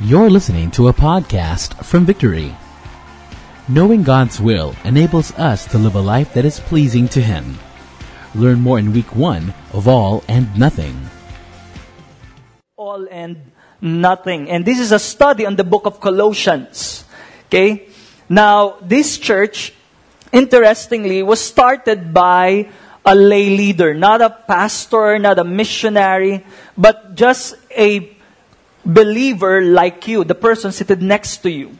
You're listening to a podcast from Victory. Knowing God's will enables us to live a life that is pleasing to Him. Learn more in week one of All and Nothing. all and nothing. And this is a study on the book of Colossians. Okay? Now, this church, interestingly, was started by a lay leader, not a pastor, not a missionary, but just a believer like you, the person seated next to you.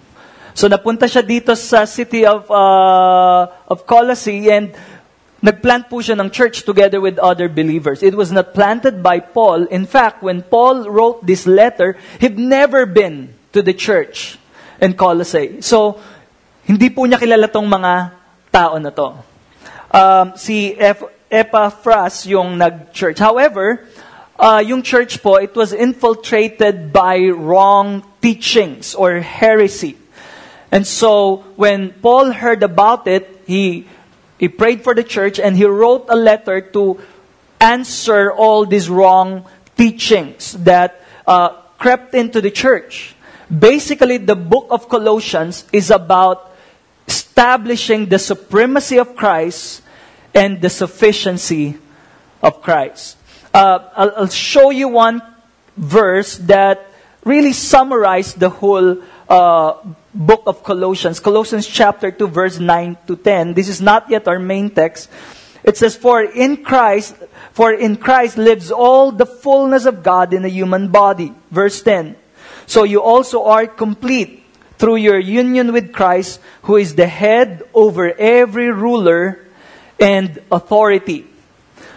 So napunta siya dito sa city of uh, of Colossae and nagplant po siya ng church together with other believers. It was not planted by Paul. In fact, when Paul wrote this letter, he'd never been to the church in Colossae. So, hindi po niya kilala tong mga tao na to. Um, si Eph- Epaphras yung nag-church. However, uh, yung church po, it was infiltrated by wrong teachings or heresy. And so, when Paul heard about it, he, he prayed for the church and he wrote a letter to answer all these wrong teachings that uh, crept into the church. Basically, the book of Colossians is about establishing the supremacy of Christ and the sufficiency of Christ. Uh, I'll, I'll show you one verse that really summarized the whole uh, book of Colossians. Colossians chapter 2, verse 9 to 10. This is not yet our main text. It says, For in Christ, for in Christ lives all the fullness of God in a human body. Verse 10. So you also are complete through your union with Christ, who is the head over every ruler and authority.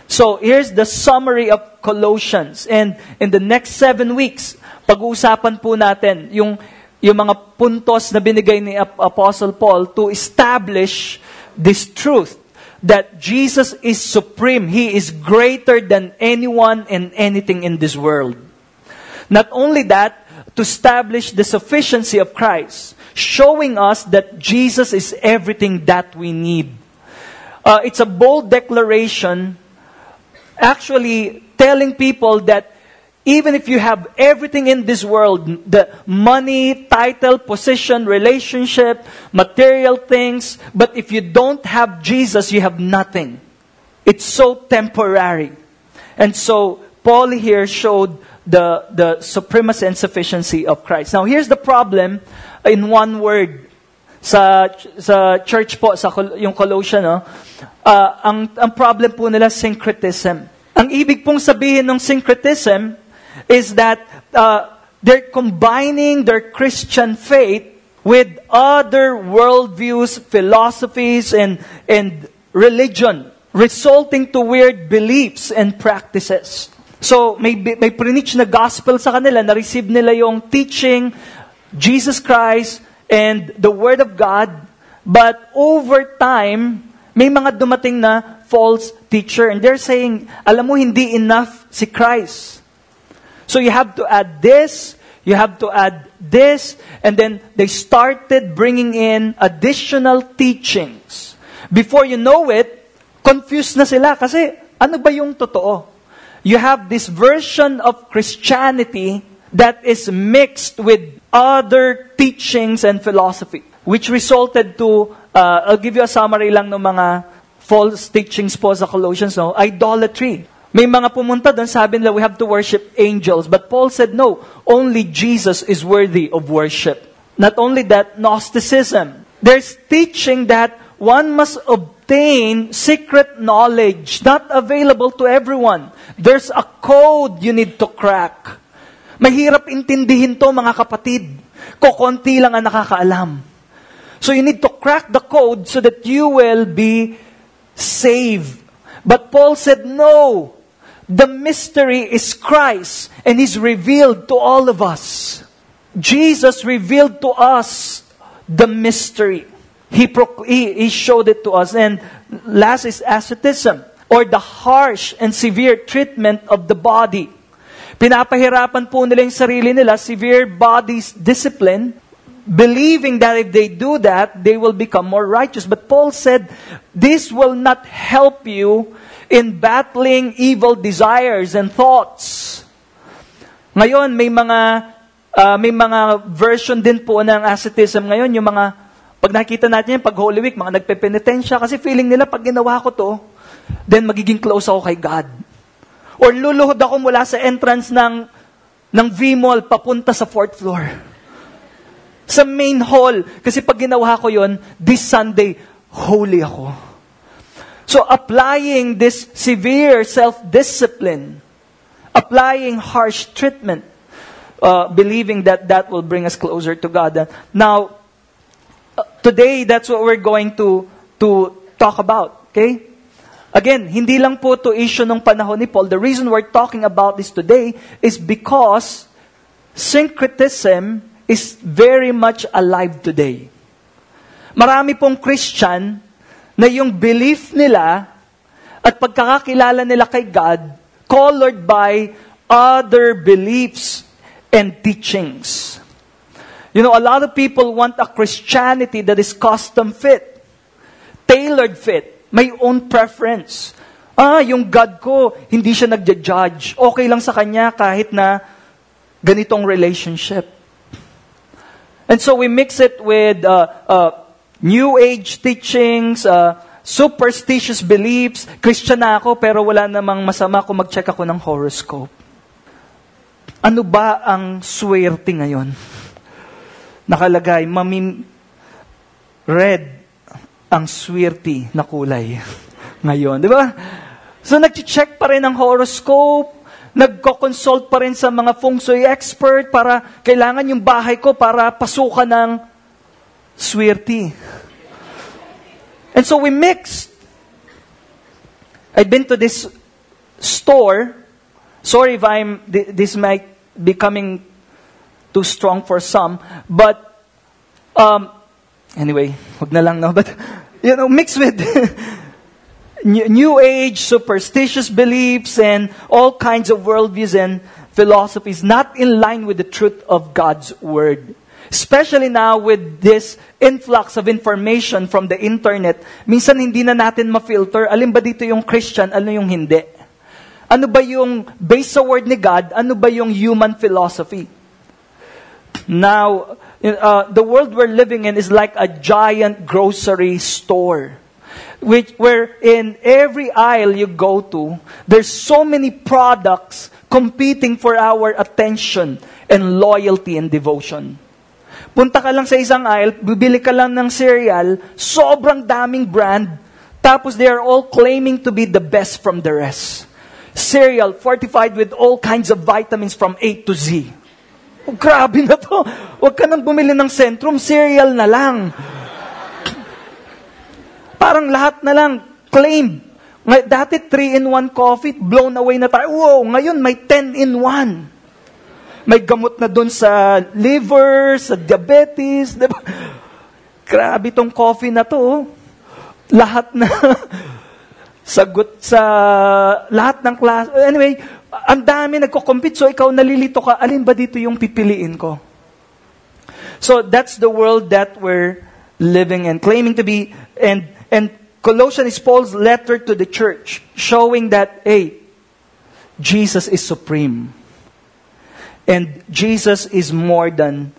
So here's the summary of Colossians. And in the next seven weeks, pag-uusapan po natin yung, yung mga puntos na binigay ni Apostle Paul to establish this truth that Jesus is supreme. He is greater than anyone and anything in this world. Not only that, to establish the sufficiency of Christ, showing us that Jesus is everything that we need. Uh, it's a bold declaration, actually telling people that even if you have everything in this world, the money, title, position, relationship, material things, but if you don't have Jesus, you have nothing. It's so temporary. And so, Paul here showed the, the supremacy and sufficiency of Christ. Now, here's the problem in one word. Sa, sa church po, sa yung Colossian, no? Ah, ang, ang problem po nila, syncretism. Ang ibig pong sabihin ng syncretism is that uh, they're combining their Christian faith with other worldviews, philosophies, and, and religion, resulting to weird beliefs and practices. So, may, may preach na gospel sa kanila, na-receive nila yung teaching, Jesus Christ, and the Word of God, but over time, may mga dumating na false teacher, and they're saying, alam mo, hindi enough si Christ. So you have to add this, you have to add this, and then they started bringing in additional teachings. Before you know it, confused na sila kasi ano ba yung totoo? You have this version of Christianity that is mixed with other teachings and philosophy, which resulted to, uh, I'll give you a summary lang ng mga false teachings po sa Colossians, no? Idolatry. May mga pumunta doon, sabi nila, we have to worship angels. But Paul said, no, only Jesus is worthy of worship. Not only that, Gnosticism. There's teaching that one must obtain secret knowledge, not available to everyone. There's a code you need to crack. Mahirap intindihin to, mga kapatid. Kokonti lang ang nakakaalam. So you need to crack the code so that you will be saved. But Paul said, no. The mystery is Christ and He's revealed to all of us. Jesus revealed to us the mystery. He, pro- he, he showed it to us. And last is asceticism or the harsh and severe treatment of the body. Pinapahirapan po nila yung sarili nila, severe body discipline, believing that if they do that, they will become more righteous. But Paul said, this will not help you in battling evil desires and thoughts. Ngayon, may mga Uh, may mga version din po ng asceticism ngayon, yung mga, pag nakita natin yan, pag Holy Week, mga nagpepenitensya, kasi feeling nila, pag ginawa ko to, then magiging close ako kay God. Or luluhod ako mula sa entrance ng, ng V-Mall papunta sa fourth floor. Sa main hall. Kasi pag ginawa ko yon this Sunday, holy ako. So applying this severe self-discipline, applying harsh treatment, uh, believing that that will bring us closer to God. Now, uh, today, that's what we're going to, to talk about. Okay? Again, hindi lang po to issue ng panahon ni Paul. The reason we're talking about this today is because syncretism is very much alive today. Marami pong Christian na yung belief nila at pagkakakilala nila kay God colored by other beliefs and teachings. You know, a lot of people want a Christianity that is custom fit, tailored fit, may own preference. Ah, yung God ko, hindi siya nagja-judge. Okay lang sa kanya kahit na ganitong relationship. And so we mix it with uh, uh, New Age teachings, uh, superstitious beliefs. Christian na ako pero wala namang masama kung mag-check ako ng horoscope. Ano ba ang swerte ngayon? Nakalagay, mamim, red ang swerte na kulay ngayon. Di ba? So, nag-check pa rin ang horoscope, nagko-consult pa rin sa mga feng shui expert para kailangan yung bahay ko para pasukan ng swerte. And so we mixed. I've been to this store Sorry if I'm, this might be coming too strong for some, but, um, anyway, wag na lang, no? But, you know, mixed with new age superstitious beliefs and all kinds of worldviews and philosophies not in line with the truth of God's word. Especially now with this influx of information from the internet, minsan hindi na natin ma-filter, alin ba dito yung Christian, ano yung hindi. Ano ba yung based sa word ni God? Ano ba yung human philosophy? Now, uh, the world we're living in is like a giant grocery store. Which, where in every aisle you go to, there's so many products competing for our attention and loyalty and devotion. Punta ka lang sa isang aisle, bibili ka lang ng cereal, sobrang daming brand, tapos they are all claiming to be the best from the rest cereal fortified with all kinds of vitamins from A to Z. Oh, grabe na to. Huwag ka nang bumili ng Centrum, cereal na lang. Parang lahat na lang, claim. Dati 3-in-1 coffee, blown away na tayo. Wow, ngayon may 10-in-1. May gamot na doon sa liver, sa diabetes. Diba? Grabe tong coffee na to. Oh. Lahat na sagot sa lahat ng class. Anyway, ang dami nagko-compete. So ikaw nalilito ka, alin ba dito yung pipiliin ko? So that's the world that we're living in, claiming to be, and, and Colossians is Paul's letter to the church, showing that, hey, Jesus is supreme. And Jesus is more than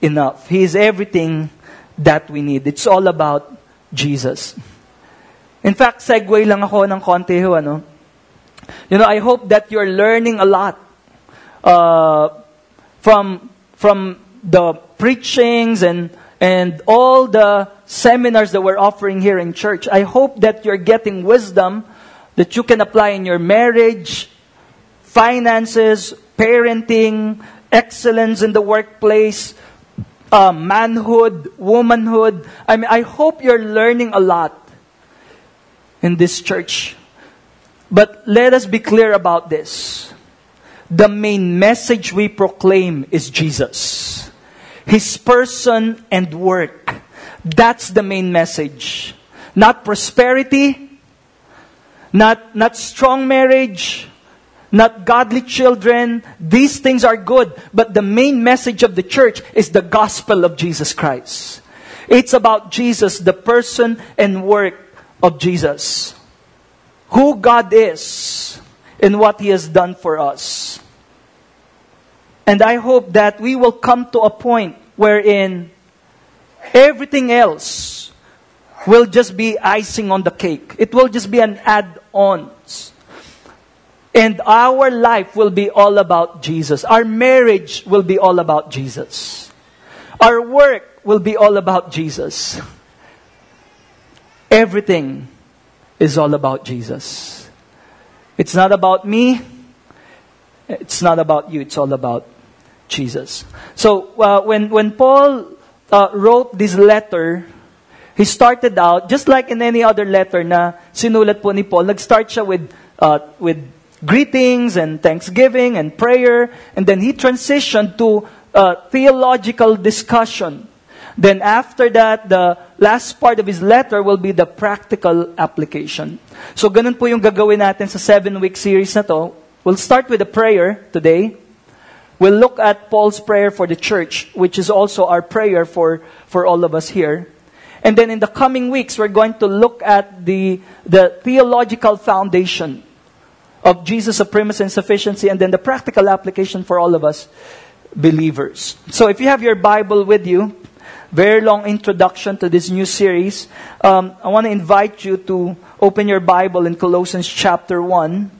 enough. He is everything that we need. It's all about Jesus. In fact, segue lang ako ng konti ho, ano. You know, I hope that you're learning a lot uh, from from the preachings and and all the seminars that we're offering here in church. I hope that you're getting wisdom that you can apply in your marriage, finances, parenting, excellence in the workplace, uh, manhood, womanhood. I mean, I hope you're learning a lot in this church. But let us be clear about this. The main message we proclaim is Jesus. His person and work. That's the main message. Not prosperity, not, not strong marriage, not godly children. These things are good, but the main message of the church is the gospel of Jesus Christ. It's about Jesus, the person and work of Jesus. Who God is and what He has done for us. And I hope that we will come to a point wherein everything else will just be icing on the cake. It will just be an add-on. And our life will be all about Jesus. Our marriage will be all about Jesus. Our work will be all about Jesus. Everything is all about Jesus. It's not about me. It's not about you. It's all about Jesus. So uh, when when Paul uh, wrote this letter, he started out just like in any other letter na sinulat po ni Paul. Nag-start siya with uh, with greetings and thanksgiving and prayer, and then he transitioned to uh, theological discussion. Then after that, the last part of his letter will be the practical application. So ganun po yung gagawin natin sa seven-week series na to. We'll start with a prayer today. We'll look at Paul's prayer for the church, which is also our prayer for, for all of us here. And then in the coming weeks, we're going to look at the, the theological foundation of Jesus' supremacy and sufficiency, and then the practical application for all of us believers. So if you have your Bible with you, very long introduction to this new series. Um, I want to invite you to open your Bible in Colossians chapter 1,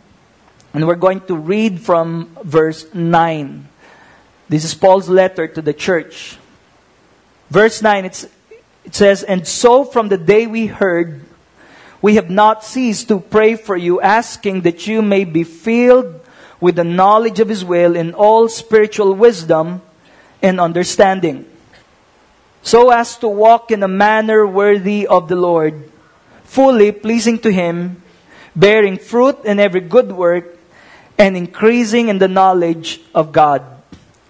and we're going to read from verse 9. This is Paul's letter to the church. Verse 9, it says, And so from the day we heard, we have not ceased to pray for you, asking that you may be filled with the knowledge of His will in all spiritual wisdom and understanding, so as to walk in a manner worthy of the Lord, fully pleasing to Him, bearing fruit in every good work, and increasing in the knowledge of God.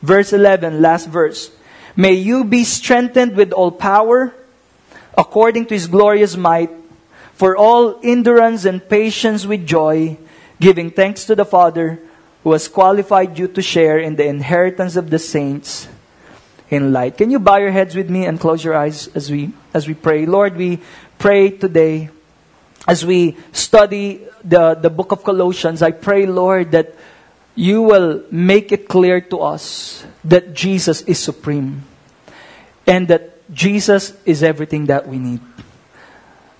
Verse 11, last verse. May you be strengthened with all power, according to His glorious might, for all endurance and patience with joy, giving thanks to the Father who has qualified you to share in the inheritance of the saints in light. Can you bow your heads with me and close your eyes as we as we pray? Lord, we pray today as we study the, the book of Colossians, I pray, Lord, that you will make it clear to us that Jesus is supreme and that Jesus is everything that we need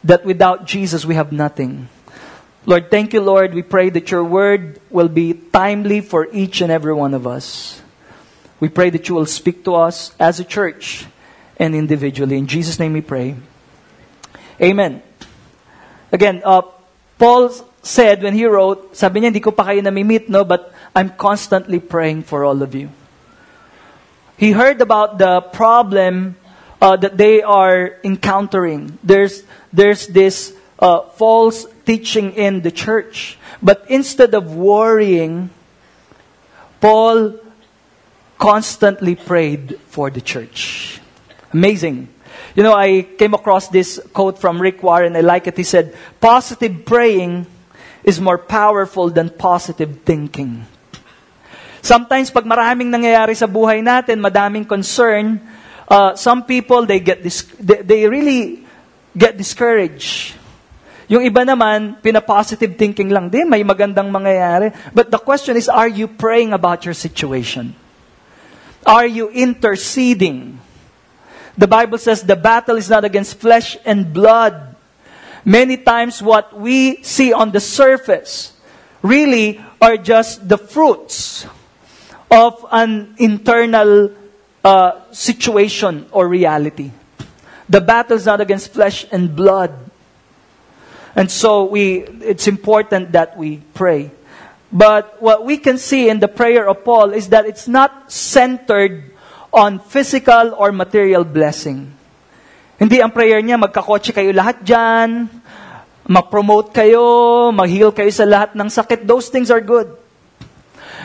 that without Jesus we have nothing. Lord, thank you, Lord. We pray that your word will be timely for each and every one of us. We pray that you will speak to us as a church and individually. In Jesus' name we pray. Amen. Again, uh, Paul said when he wrote, sabi niya, hindi ko pa kayo namimit, no, but I'm constantly praying for all of you. He heard about the problem uh, that they are encountering. There's, there's this uh, false teaching in the church. But instead of worrying, Paul constantly prayed for the church. Amazing. You know, I came across this quote from Rick Warren. I like it. He said, Positive praying is more powerful than positive thinking. Sometimes, pag maraming nangyayari sa buhay natin, madaming concern, uh, some people, they get dis- they, they really get discouraged. Yung iba naman, pina-positive thinking lang din, may magandang mangyayari. But the question is, are you praying about your situation? Are you interceding? The Bible says the battle is not against flesh and blood. Many times what we see on the surface really are just the fruits of an internal uh, situation or reality. The battle is not against flesh and blood. And so we, it's important that we pray. But what we can see in the prayer of Paul is that it's not centered on physical or material blessing. Hindi ang prayer niya, magkakotse kayo lahat dyan, mag-promote kayo, mag-heal kayo sa lahat ng sakit. Those things are good.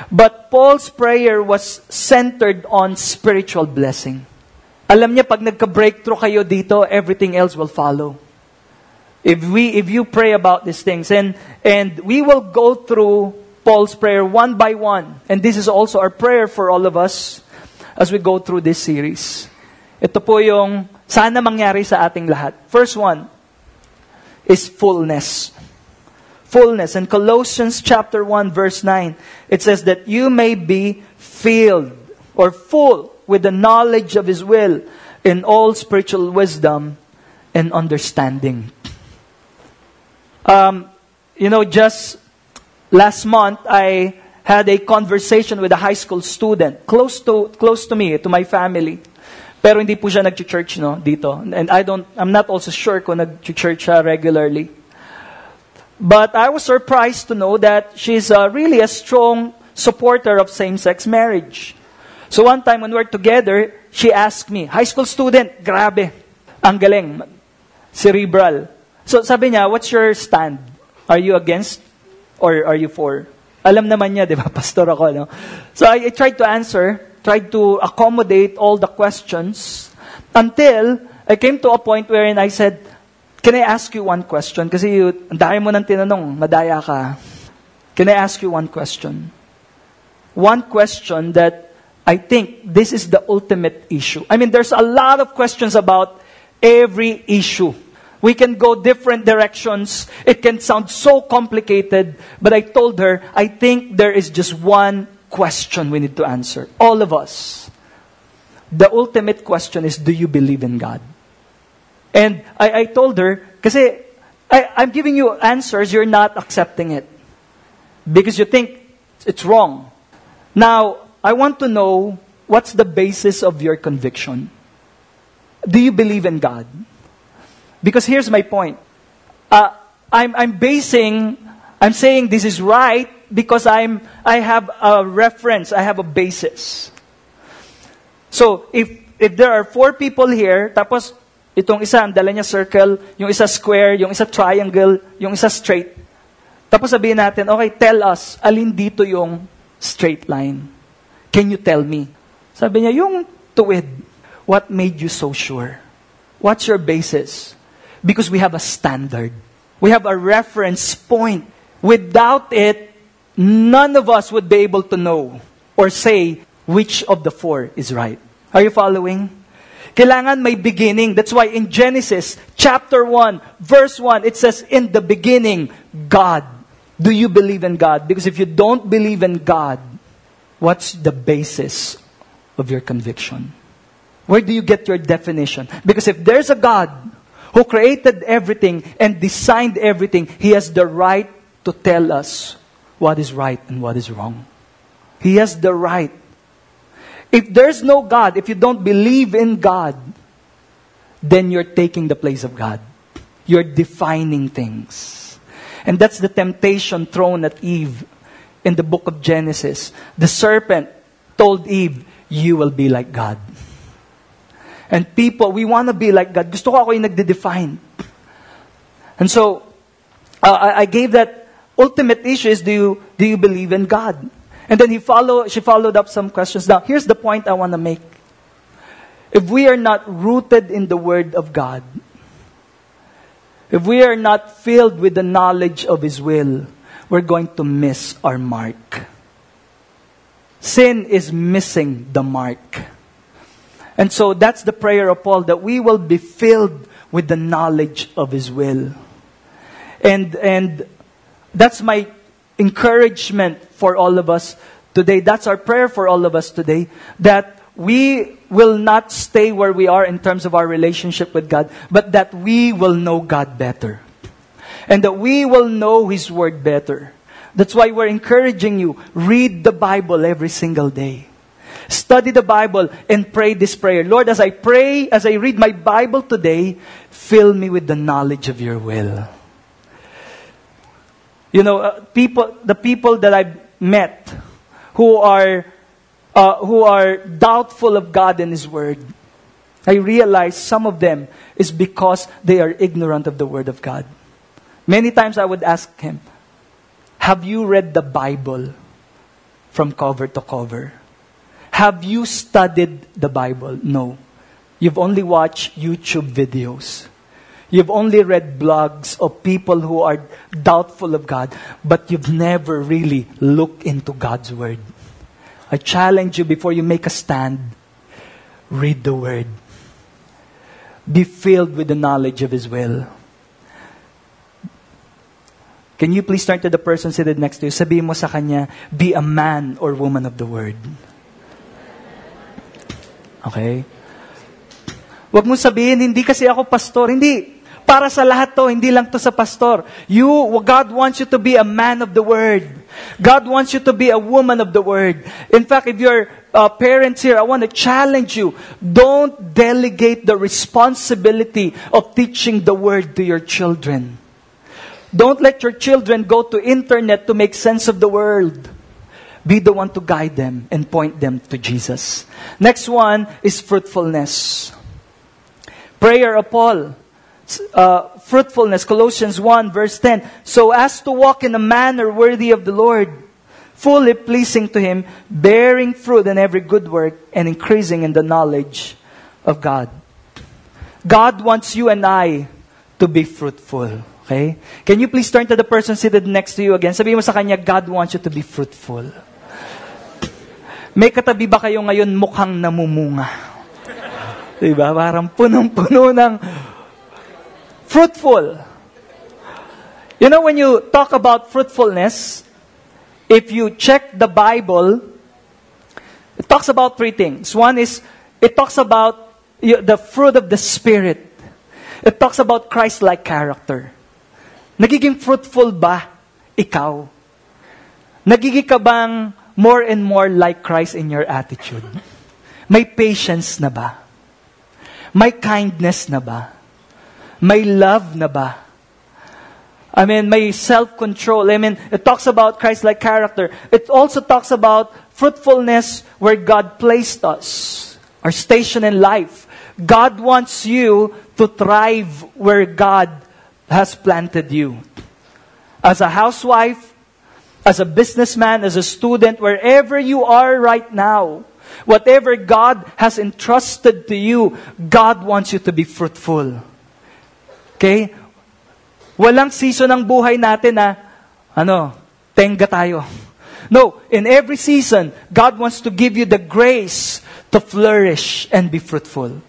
But Paul's prayer was centered on spiritual blessing. Alam niya, pag nagka-breakthrough kayo dito, everything else will follow. If we, if you pray about these things, and, and we will go through Paul's prayer one by one. And this is also our prayer for all of us as we go through this series. Ito po yung sana mangyari sa ating lahat. First one is fullness fullness. In Colossians chapter 1 verse 9, it says that you may be filled or full with the knowledge of His will in all spiritual wisdom and understanding. Um, you know, just last month, I had a conversation with a high school student close to close to me, to my family. Pero hindi po siya nag-church no dito. And I don't I'm not also sure kung nag-church siya regularly. But I was surprised to know that she's uh, really a strong supporter of same-sex marriage. So one time when we were together, she asked me, high school student, grabe, ang galing, cerebral. So sabi niya, what's your stand? Are you against or are you for? Alam naman niya, di ba? Pastor ako, no? So I, I tried to answer, tried to accommodate all the questions until I came to a point wherein I said, can I ask you one question? Kasi ang dami mo nang tinanong, madaya ka. Can I ask you one question? One question that I think this is the ultimate issue. I mean, there's a lot of questions about every issue. We can go different directions. It can sound so complicated, but I told her, I think there is just one question we need to answer. All of us. The ultimate question is, do you believe in God? And I, I told her, I, I'm giving you answers, you're not accepting it. Because you think it's wrong. Now, I want to know what's the basis of your conviction. Do you believe in God? Because here's my point. Uh, I'm, I'm basing, I'm saying this is right because I'm, I have a reference, I have a basis. So, if, if there are four people here, tapos itong isa, ang dala niya circle, yung isa square, yung isa triangle, yung isa straight. Tapos sabihin natin, okay, tell us, alin dito yung straight line? Can you tell me? Sabi niya, yung tuwid. What made you so sure? What's your basis? Because we have a standard. We have a reference point. Without it, none of us would be able to know or say which of the four is right. Are you following? Kailangan may beginning. That's why in Genesis chapter 1, verse 1, it says, In the beginning, God. Do you believe in God? Because if you don't believe in God, what's the basis of your conviction? Where do you get your definition? Because if there's a God who created everything and designed everything, He has the right to tell us what is right and what is wrong. He has the right. If there's no God, if you don't believe in God, then you're taking the place of God. You're defining things. And that's the temptation thrown at Eve in the book of Genesis. The serpent told Eve, You will be like God. And people, we want to be like God. Gusto ko ako yung nagde-define. And so, uh, I, I gave that ultimate issue is do you, do you believe in God? And then he follow, she followed up some questions. Now, here's the point I want to make. If we are not rooted in the Word of God, if we are not filled with the knowledge of His will, we're going to miss our mark. Sin is missing the mark. And so that's the prayer of Paul that we will be filled with the knowledge of His will. And, and that's my encouragement for all of us today. That's our prayer for all of us today. That we will not stay where we are in terms of our relationship with God, but that we will know God better. And that we will know His Word better. That's why we're encouraging you. Read the Bible every single day. Study the Bible and pray this prayer. Lord, as I pray, as I read my Bible today, fill me with the knowledge of your will. You know, uh, people, the people that I've met who are, uh, who are doubtful of God and His Word, I realize some of them is because they are ignorant of the Word of God. Many times I would ask him, Have you read the Bible from cover to cover? Have you studied the Bible? No. You've only watched YouTube videos. You've only read blogs of people who are doubtful of God, but you've never really looked into God's Word. I challenge you before you make a stand, read the Word. Be filled with the knowledge of His will. Can you please turn to the person seated next to you? Sabihin mo sa kanya, be a man or woman of the word. Okay? Huwag mo sabihin, hindi kasi ako pastor. Hindi. Para sa lahat to, hindi lang to sa pastor. You, God wants you to be a man of the word. God wants you to be a woman of the word. In fact, if you're uh, parents here, I want to challenge you. Don't delegate the responsibility of teaching the word to your children. Don't let your children go to internet to make sense of the world. Be the one to guide them and point them to Jesus. Next one is fruitfulness. Prayer of Paul. Uh, fruitfulness, Colossians 1 verse 10. So as to walk in a manner worthy of the Lord, fully pleasing to Him, bearing fruit in every good work and increasing in the knowledge of God. God wants you and I to be fruitful. Okay? Can you please turn to the person seated next to you again? Sabihin mo sa kanya, God wants you to be fruitful. May katabi ba kayo ngayon mukhang namumunga? Diba? Parang punong-puno ng fruitful. You know, when you talk about fruitfulness, if you check the Bible, it talks about three things. One is, it talks about the fruit of the Spirit. It talks about Christ-like character. Nagiging fruitful ba ikaw? Nagiging ka bang more and more like Christ in your attitude? May patience na ba? May kindness na ba? May love na ba? I mean, may self-control. I mean, it talks about Christ-like character. It also talks about fruitfulness where God placed us, our station in life. God wants you to thrive where God has planted you. As a housewife, as a businessman, as a student, wherever you are right now, whatever God has entrusted to you, God wants you to be fruitful. Okay? Walang season ng buhay natin na, ano, tenga tayo. No, in every season, God wants to give you the grace to flourish and be fruitful.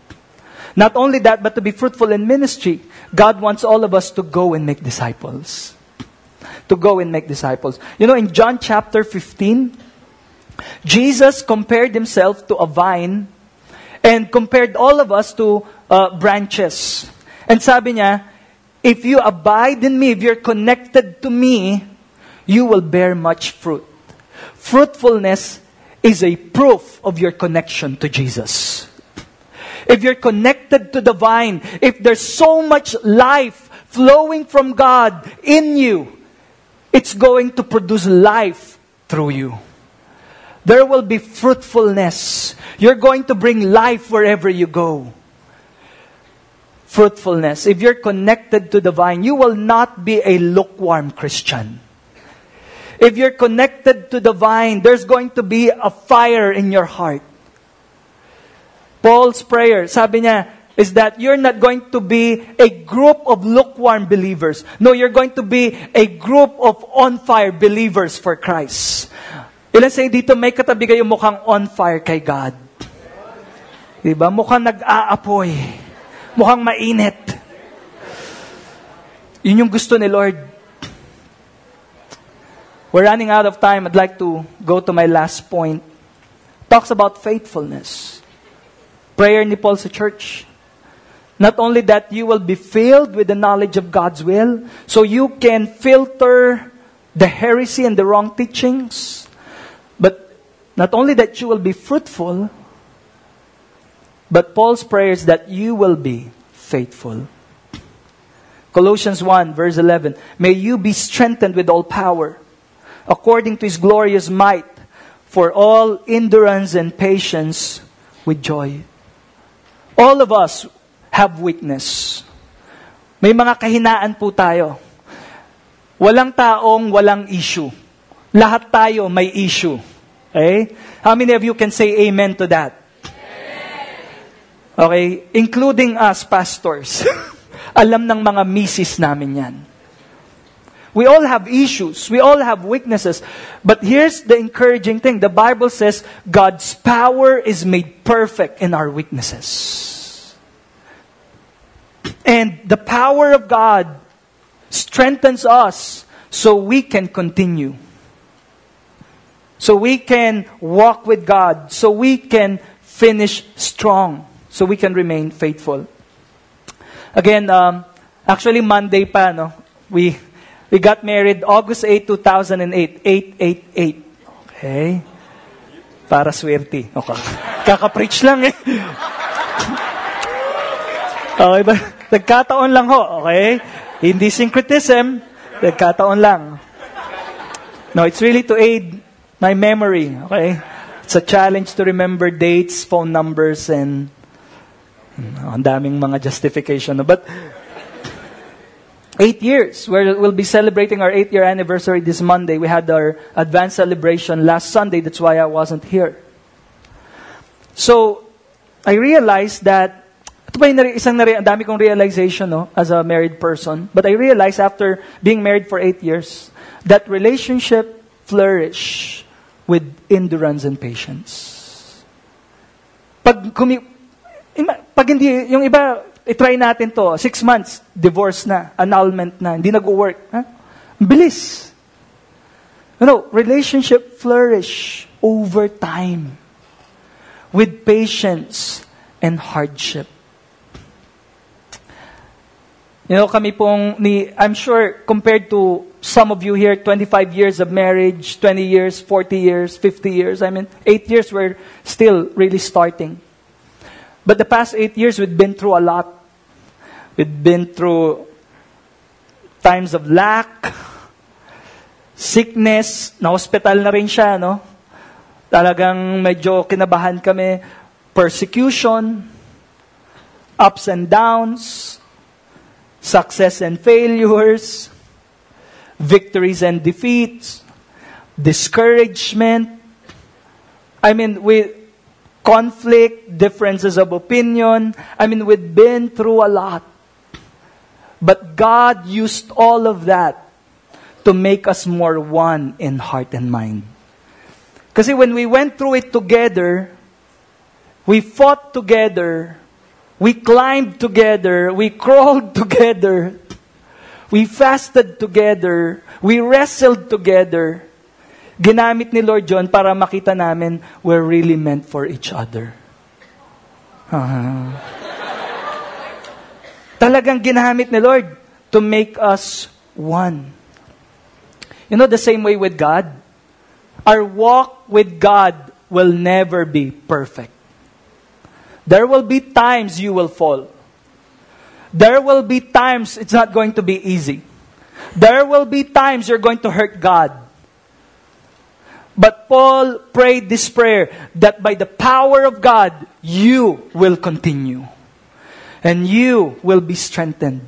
Not only that, but to be fruitful in ministry. God wants all of us to go and make disciples. To go and make disciples. You know, in John chapter 15, Jesus compared himself to a vine and compared all of us to uh, branches. And sabi niya, if you abide in me, if you're connected to me, you will bear much fruit. Fruitfulness is a proof of your connection to Jesus if you're connected to the vine, if there's so much life flowing from God in you, it's going to produce life through you. There will be fruitfulness. You're going to bring life wherever you go. Fruitfulness. If you're connected to the vine, you will not be a lukewarm Christian. If you're connected to the vine, there's going to be a fire in your heart. Paul's prayer, sabi niya, is that you're not going to be a group of lukewarm believers. No, you're going to be a group of on fire believers for Christ. Ilan sa dito may katabi kayo mukhang on fire kay God. Diba? Mukhang nag-aapoy. Mukhang mainit. Yun yung gusto ni Lord. We're running out of time. I'd like to go to my last point. Talks about faithfulness. Prayer ni Paul sa church. Not only that, you will be filled with the knowledge of God's will, so you can filter the heresy and the wrong teachings. But not only that you will be fruitful, but Paul's prayer is that you will be faithful. Colossians 1, verse 11. May you be strengthened with all power, according to his glorious might, for all endurance and patience with joy. All of us have weakness. May mga kahinaan po tayo. Walang taong walang issue. Lahat tayo may issue. Okay? How many of you can say amen to that? Okay? Including us, pastors. Alam ng mga misis namin yan. We all have issues. We all have weaknesses. But here's the encouraging thing. The Bible says God's power is made perfect in our weaknesses. And the power of God strengthens us so we can continue. So we can walk with God. So we can finish strong. So we can remain faithful. Again, um, actually Monday pa, no? We, we got married August 8, 2008. 888. Okay? Para swerte. Okay. Kaka-preach lang eh. okay? Nagkataon lang ho, okay? Hindi syncretism, nagkataon lang. No, it's really to aid my memory, okay? It's a challenge to remember dates, phone numbers, and uh, ang daming mga justification. But eight years, where we'll be celebrating our eight-year anniversary this Monday. We had our advanced celebration last Sunday. That's why I wasn't here. So, I realized that ito ba yung isang nare, ang dami kong realization no, as a married person. But I realized after being married for eight years that relationship flourish with endurance and patience. Pag, kumi, pag hindi, yung iba, itry natin to, six months, divorce na, annulment na, hindi nag-work. Ha? Bilis. You know, relationship flourish over time with patience and hardship. You know, kami pong, ni, I'm sure, compared to some of you here, 25 years of marriage, 20 years, 40 years, 50 years, I mean, 8 years we're still really starting. But the past 8 years, we've been through a lot. We've been through times of lack, sickness, na-hospital na rin siya, no? Talagang medyo kinabahan kami, persecution, ups and downs, success and failures, victories and defeats, discouragement. I mean, with conflict, differences of opinion. I mean, we've been through a lot. But God used all of that to make us more one in heart and mind. Because when we went through it together, we fought together, we climbed together. We crawled together. We fasted together. We wrestled together. Ginamit ni Lord John para makita namin we're really meant for each other. Uh-huh. Talagang ginamit ni Lord to make us one. You know, the same way with God, our walk with God will never be perfect. There will be times you will fall. There will be times it's not going to be easy. There will be times you're going to hurt God. But Paul prayed this prayer that by the power of God, you will continue. And you will be strengthened.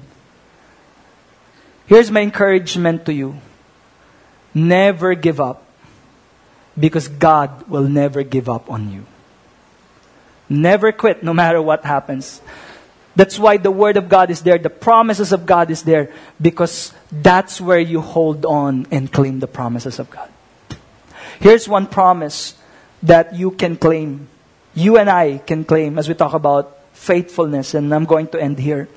Here's my encouragement to you. Never give up. Because God will never give up on you. Never quit no matter what happens. That's why the Word of God is there. The promises of God is there. Because that's where you hold on and claim the promises of God. Here's one promise that you can claim. You and I can claim as we talk about faithfulness. And I'm going to end here.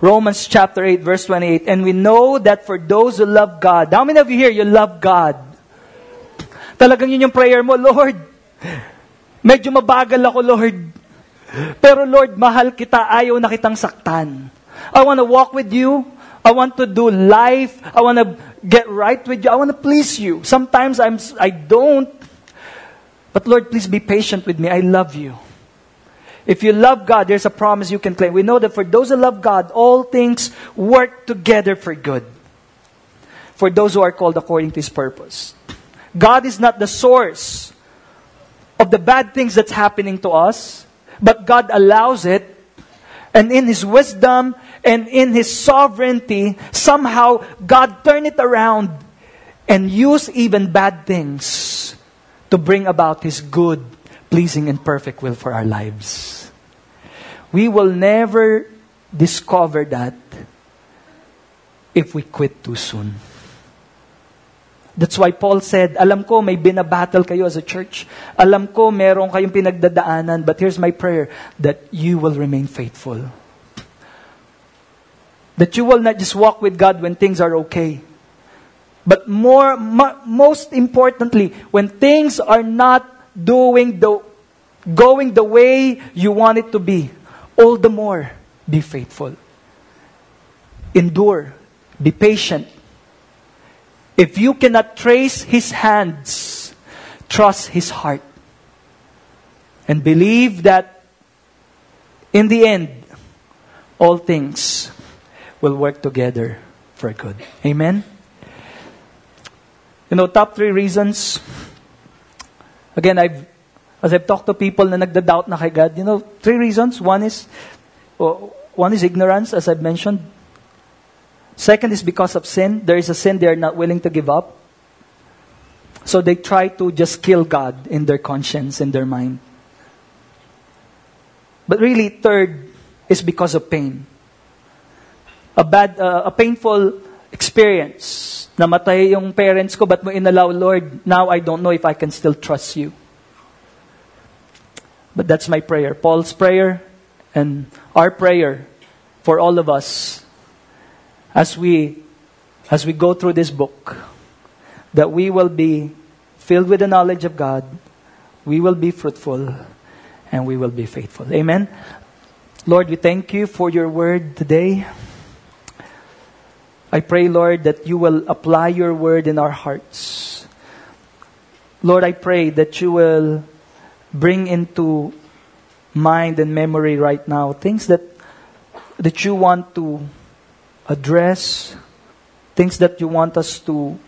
Romans chapter 8, verse 28. And we know that for those who love God, how many of you here, you love God? Talagang yun yung prayer mo, Lord, Medyo mabagal ako, Lord. Pero Lord, mahal kita, ayaw na kitang saktan. I want to walk with you. I want to do life. I want to get right with you. I want to please you. Sometimes I'm, I don't. But Lord, please be patient with me. I love you. If you love God, there's a promise you can claim. We know that for those who love God, all things work together for good. For those who are called according to His purpose. God is not the source of the bad things that's happening to us, but God allows it. And in His wisdom and in His sovereignty, somehow God turned it around and use even bad things to bring about His good, pleasing, and perfect will for our lives. We will never discover that if we quit too soon. That's why Paul said, alam ko may binabattle kayo as a church. Alam ko meron kayong pinagdadaanan, but here's my prayer, that you will remain faithful. That you will not just walk with God when things are okay, But more, mo- most importantly, when things are not doing the, going the way you want it to be, all the more be faithful. Endure. Be patient. If you cannot trace his hands, trust his heart. And believe that in the end, all things will work together for good. Amen? You know, top three reasons. Again, I've, as I've talked to people na nagda-doubt na kay God, you know, three reasons. One is, oh, one is ignorance, as I've mentioned. Second is because of sin. There is a sin they are not willing to give up. So they try to just kill God in their conscience, in their mind. But really, third is because of pain. A bad, uh, a painful experience. Namatay yung parents ko, but mo inallow, Lord, now I don't know if I can still trust you. But that's my prayer. Paul's prayer and our prayer for all of us as we as we go through this book that we will be filled with the knowledge of God, we will be fruitful, and we will be faithful. Amen. Lord, we thank you for your word today. I pray, Lord, that you will apply your word in our hearts. Lord, I pray that you will bring into mind and memory right now things that that you want to address, things that you want us to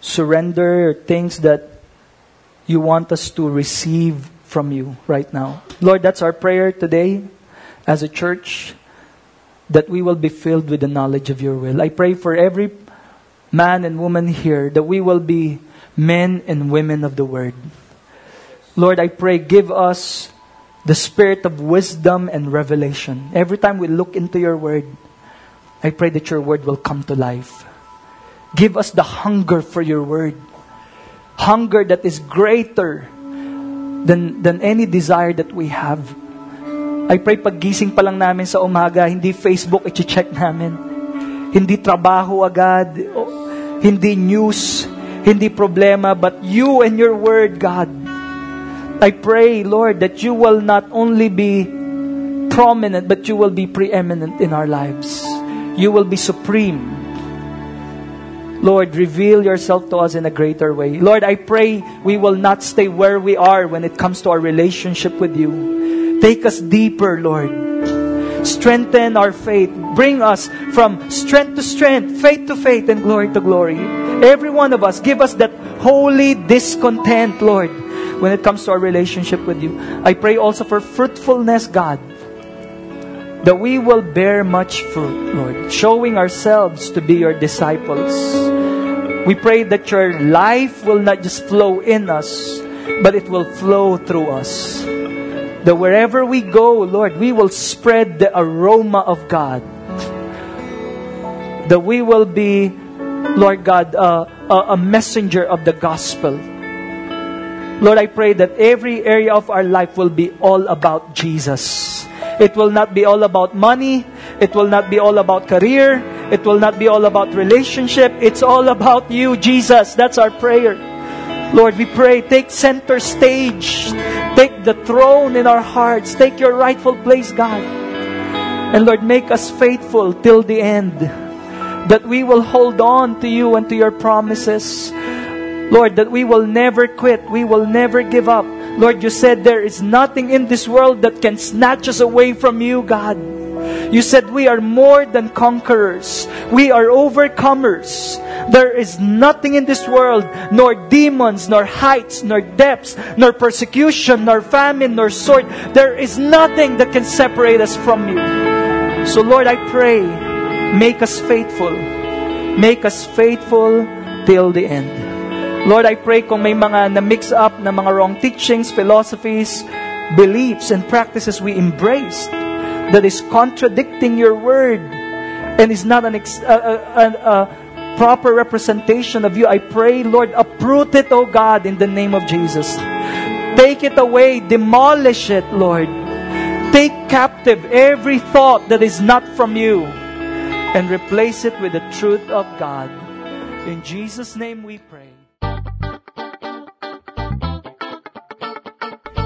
surrender, things that you want us to receive from you right now. Lord, that's our prayer today as a church that we will be filled with the knowledge of your will. I pray for every man and woman here that we will be men and women of the word. Lord, I pray, give us the spirit of wisdom and revelation. Every time we look into your word, I pray that your word will come to life. Give us the hunger for your word. Hunger that is greater than, than any desire that we have. I pray paggising pa lang namin sa umaga, hindi Facebook i-check namin. Hindi trabaho agad, hindi news, hindi problema, but you and your word, God. I pray, Lord, that you will not only be prominent, but you will be preeminent in our lives. You will be supreme. Lord, reveal yourself to us in a greater way. Lord, I pray we will not stay where we are when it comes to our relationship with you. Take us deeper, Lord. Strengthen our faith. Bring us from strength to strength, faith to faith, and glory to glory. Every one of us, give us that holy discontent, Lord, when it comes to our relationship with you. I pray also for fruitfulness, God that we will bear much fruit, Lord, showing ourselves to be your disciples. We pray that your life will not just flow in us, but it will flow through us. That wherever we go, Lord, we will spread the aroma of God. That we will be, Lord God, uh, a messenger of the gospel. Lord, I pray that every area of our life will be all about Jesus. It will not be all about money. It will not be all about career. It will not be all about relationship. It's all about you, Jesus. That's our prayer. Lord, we pray, take center stage. Take the throne in our hearts. Take your rightful place, God. And Lord, make us faithful till the end. That we will hold on to you and to your promises. Lord, that we will never quit. We will never give up. Lord, you said there is nothing in this world that can snatch us away from you, God. You said we are more than conquerors. We are overcomers. There is nothing in this world, nor demons, nor heights, nor depths, nor persecution, nor famine, nor sword. There is nothing that can separate us from you. So, Lord, I pray, make us faithful. Make us faithful till the end. Lord, I pray kung may mga na-mix up na mga wrong teachings, philosophies, beliefs, and practices we embraced that is contradicting your word and is not an ex- a proper representation of you, I pray, Lord, uproot it, O God, in the name of Jesus. Take it away, demolish it, Lord. Take captive every thought that is not from you and replace it with the truth of God. In Jesus' name we pray.